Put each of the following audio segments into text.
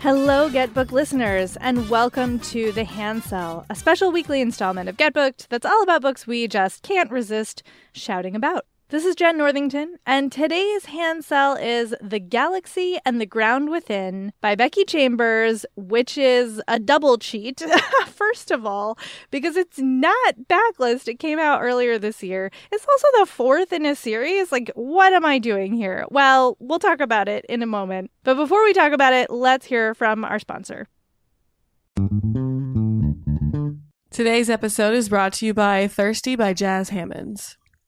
Hello, GetBooked listeners, and welcome to The Hand Sell, a special weekly installment of GetBooked that's all about books we just can't resist shouting about. This is Jenn Northington, and today's hand sell is The Galaxy and the Ground Within by Becky Chambers, which is a double cheat, first of all, because it's not backlist. It came out earlier this year. It's also the fourth in a series. Like, what am I doing here? Well, we'll talk about it in a moment. But before we talk about it, let's hear from our sponsor. Today's episode is brought to you by Thirsty by Jas Hammonds.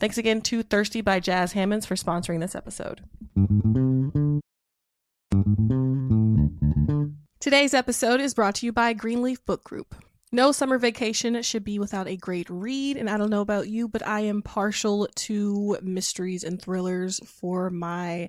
Thanks again to Thirsty by Jas Hammonds for sponsoring this episode. Today's episode is brought to you by Greenleaf Book Group. No summer vacation should be without a great read, and I don't know about you, but I am partial to mysteries and thrillers for my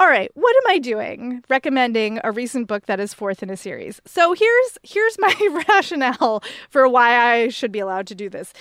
All right, what am I doing recommending a recent book that is fourth in a series? So here's here's my rationale for why I should be allowed to do this.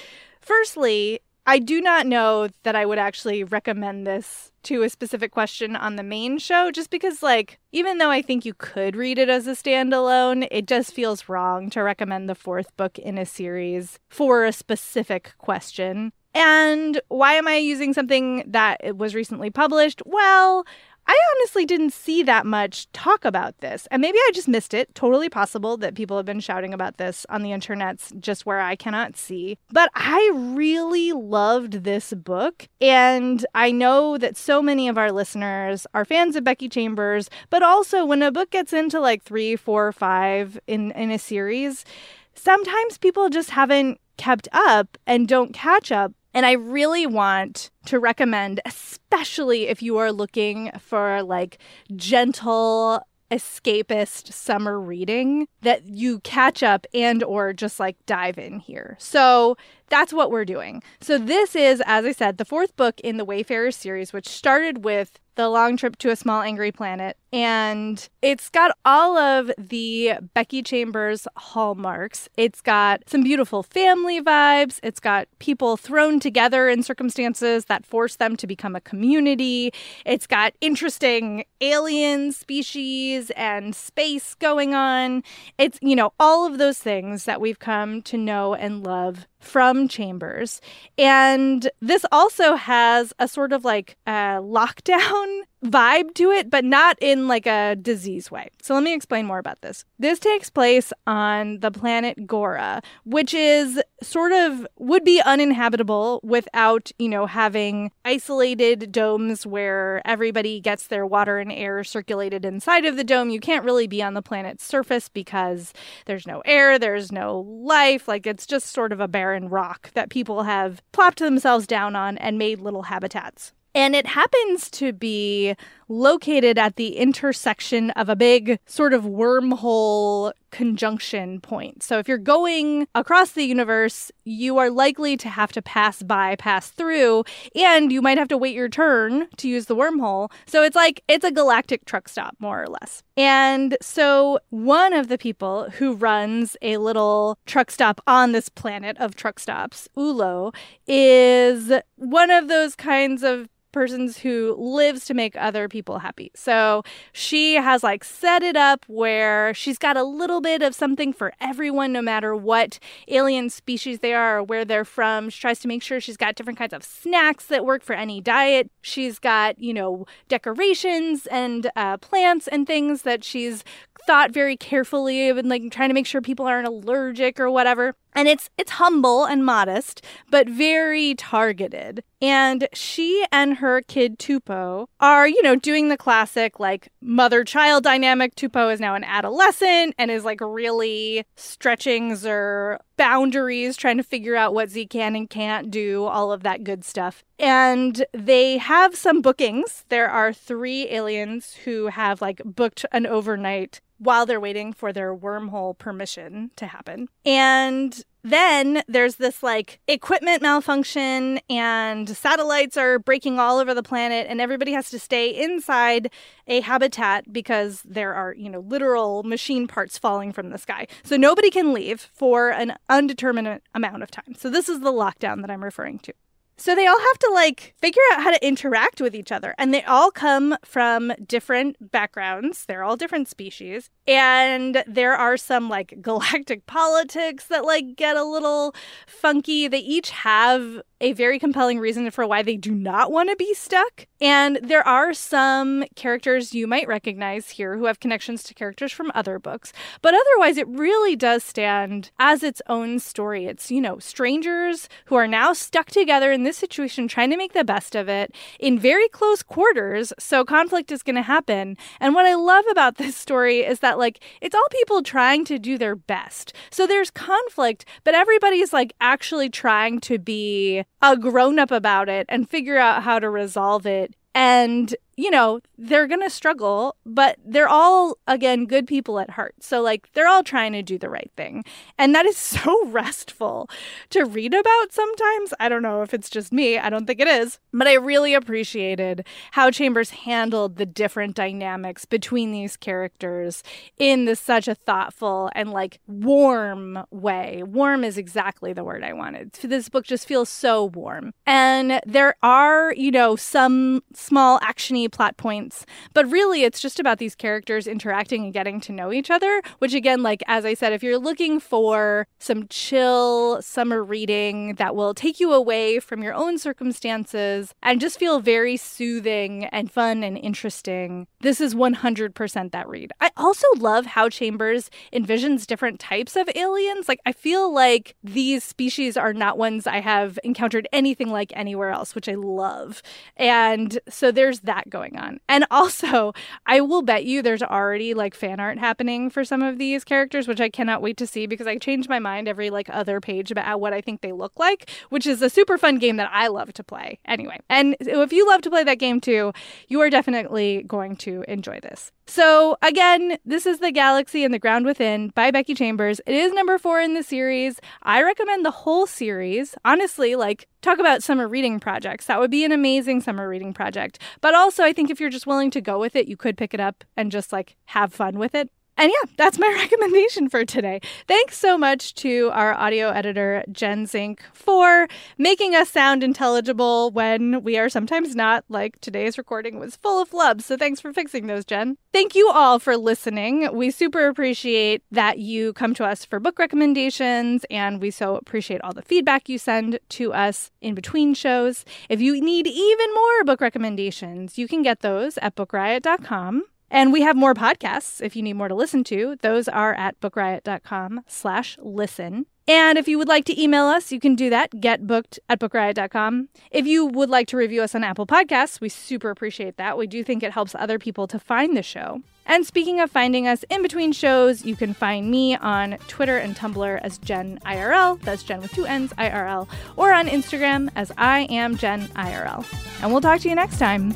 Firstly, I do not know that I would actually recommend this to a specific question on the main show just because like even though I think you could read it as a standalone, it just feels wrong to recommend the fourth book in a series for a specific question. And why am I using something that was recently published? Well, I honestly didn't see that much talk about this. And maybe I just missed it. Totally possible that people have been shouting about this on the internets just where I cannot see. But I really loved this book. And I know that so many of our listeners are fans of Becky Chambers, but also when a book gets into like three, four, five in, in a series, sometimes people just haven't kept up and don't catch up and I really want to recommend, especially if you are looking for like gentle escapist summer reading that you catch up and or just like dive in here. So that's what we're doing. So this is, as I said, the fourth book in the Wayfarer series, which started with the long trip to a small angry planet. And it's got all of the becky chambers hallmarks. It's got some beautiful family vibes. It's got people thrown together in circumstances that force them to become a community. It's got interesting alien species and space going on. It's you know all of those things that we've come to know and love from Chambers. And this also has a sort of like a lockdown vibe to it, but not in like a disease way. So let me explain more about this. This takes place on the planet Gora, which is sort of would be uninhabitable without, you know, having isolated domes where everybody gets their water and air circulated inside of the dome. You can't really be on the planet's surface because there's no air, there's no life. Like it's just sort of a barren rock that people have plopped themselves down on and made little habitats. And it happens to be located at the intersection of a big sort of wormhole conjunction point. So if you're going across the universe, you are likely to have to pass by, pass through, and you might have to wait your turn to use the wormhole. So it's like it's a galactic truck stop, more or less. And so one of the people who runs a little truck stop on this planet of truck stops, Ouloo, is one of those kinds of persons who lives to make other people happy. So she has like set it up where she's got a little bit of something for everyone, no matter what alien species they are or where they're from. She tries to make sure she's got different kinds of snacks that work for any diet. She's got, you know, decorations and uh, plants and things that she's thought very carefully of and like trying to make sure people aren't allergic or whatever and it's it's humble and modest but very targeted. And she and her kid tupo are you know doing the classic like mother child dynamic. Tupo is now an adolescent and is like really stretching her boundaries trying to figure out what xe can and can't do all of that good stuff. And they have some bookings. There are three aliens who have like booked an overnight while they're waiting for their wormhole permission to happen. And then there's this like equipment malfunction and satellites are breaking all over the planet and everybody has to stay inside a habitat because there are, you know, literal machine parts falling from the sky. So nobody can leave for an undeterminate amount of time. So this is the lockdown that I'm referring to. So they all have to like figure out how to interact with each other. And they all come from different backgrounds. They're all different species. And there are some like galactic politics that like get a little funky. They each have a very compelling reason for why they do not want to be stuck. And there are some characters you might recognize here who have connections to characters from other books, but otherwise, it really does stand as its own story. It's, you know, strangers who are now stuck together in this situation, trying to make the best of it in very close quarters. So conflict is going to happen. And what I love about this story is that, like, it's all people trying to do their best. So there's conflict, but everybody's like actually trying to be a grown up about it and figure out how to resolve it. And you know, they're going to struggle, but they're all, again, good people at heart. So, like, they're all trying to do the right thing. And that is so restful to read about sometimes. I don't know if it's just me, I don't think it is, but I really appreciated how Chambers handled the different dynamics between these characters in this such a thoughtful and, like, warm way. Warm is exactly the word I wanted. This book just feels so warm. And there are, you know, some small actiony plot points. But really, it's just about these characters interacting and getting to know each other, which, again, like as I said, if you're looking for some chill summer reading that will take you away from your own circumstances and just feel very soothing and fun and interesting, this is 100% that read. I also love how Chambers envisions different types of aliens. Like, I feel like these species are not ones I have encountered anything like anywhere else, which I love. And so there's that going going on. And also, I will bet you there's already like fan art happening for some of these characters, which I cannot wait to see because I change my mind every like other page about what I think they look like, which is a super fun game that I love to play. Anyway, and if you love to play that game too, you are definitely going to enjoy this. So, again, this is The Galaxy and the Ground Within by Becky Chambers. It is number four in the series. I recommend the whole series. Honestly, like, talk about summer reading projects. That would be an amazing summer reading project. But also, I think if you're just willing to go with it, you could pick it up and just like have fun with it. And yeah, that's my recommendation for today. Thanks so much to our audio editor, Jen Zink, for making us sound intelligible when we are sometimes not, like today's recording was full of flubs. So thanks for fixing those, Jen. Thank you all for listening. We super appreciate that you come to us for book recommendations, and we so appreciate all the feedback you send to us in between shows. If you need even more book recommendations, you can get those at bookriot.com. And we have more podcasts if you need more to listen to. Those are at bookriot.com slash listen. And if you would like to email us, you can do that, getbooked at bookriot.com. If you would like to review us on Apple Podcasts, we super appreciate that. We do think it helps other people to find the show. And speaking of finding us in between shows, you can find me on Twitter and Tumblr as Jenn IRL, that's Jen with two N's, IRL, or on Instagram as I am Jenn IRL. And we'll talk to you next time.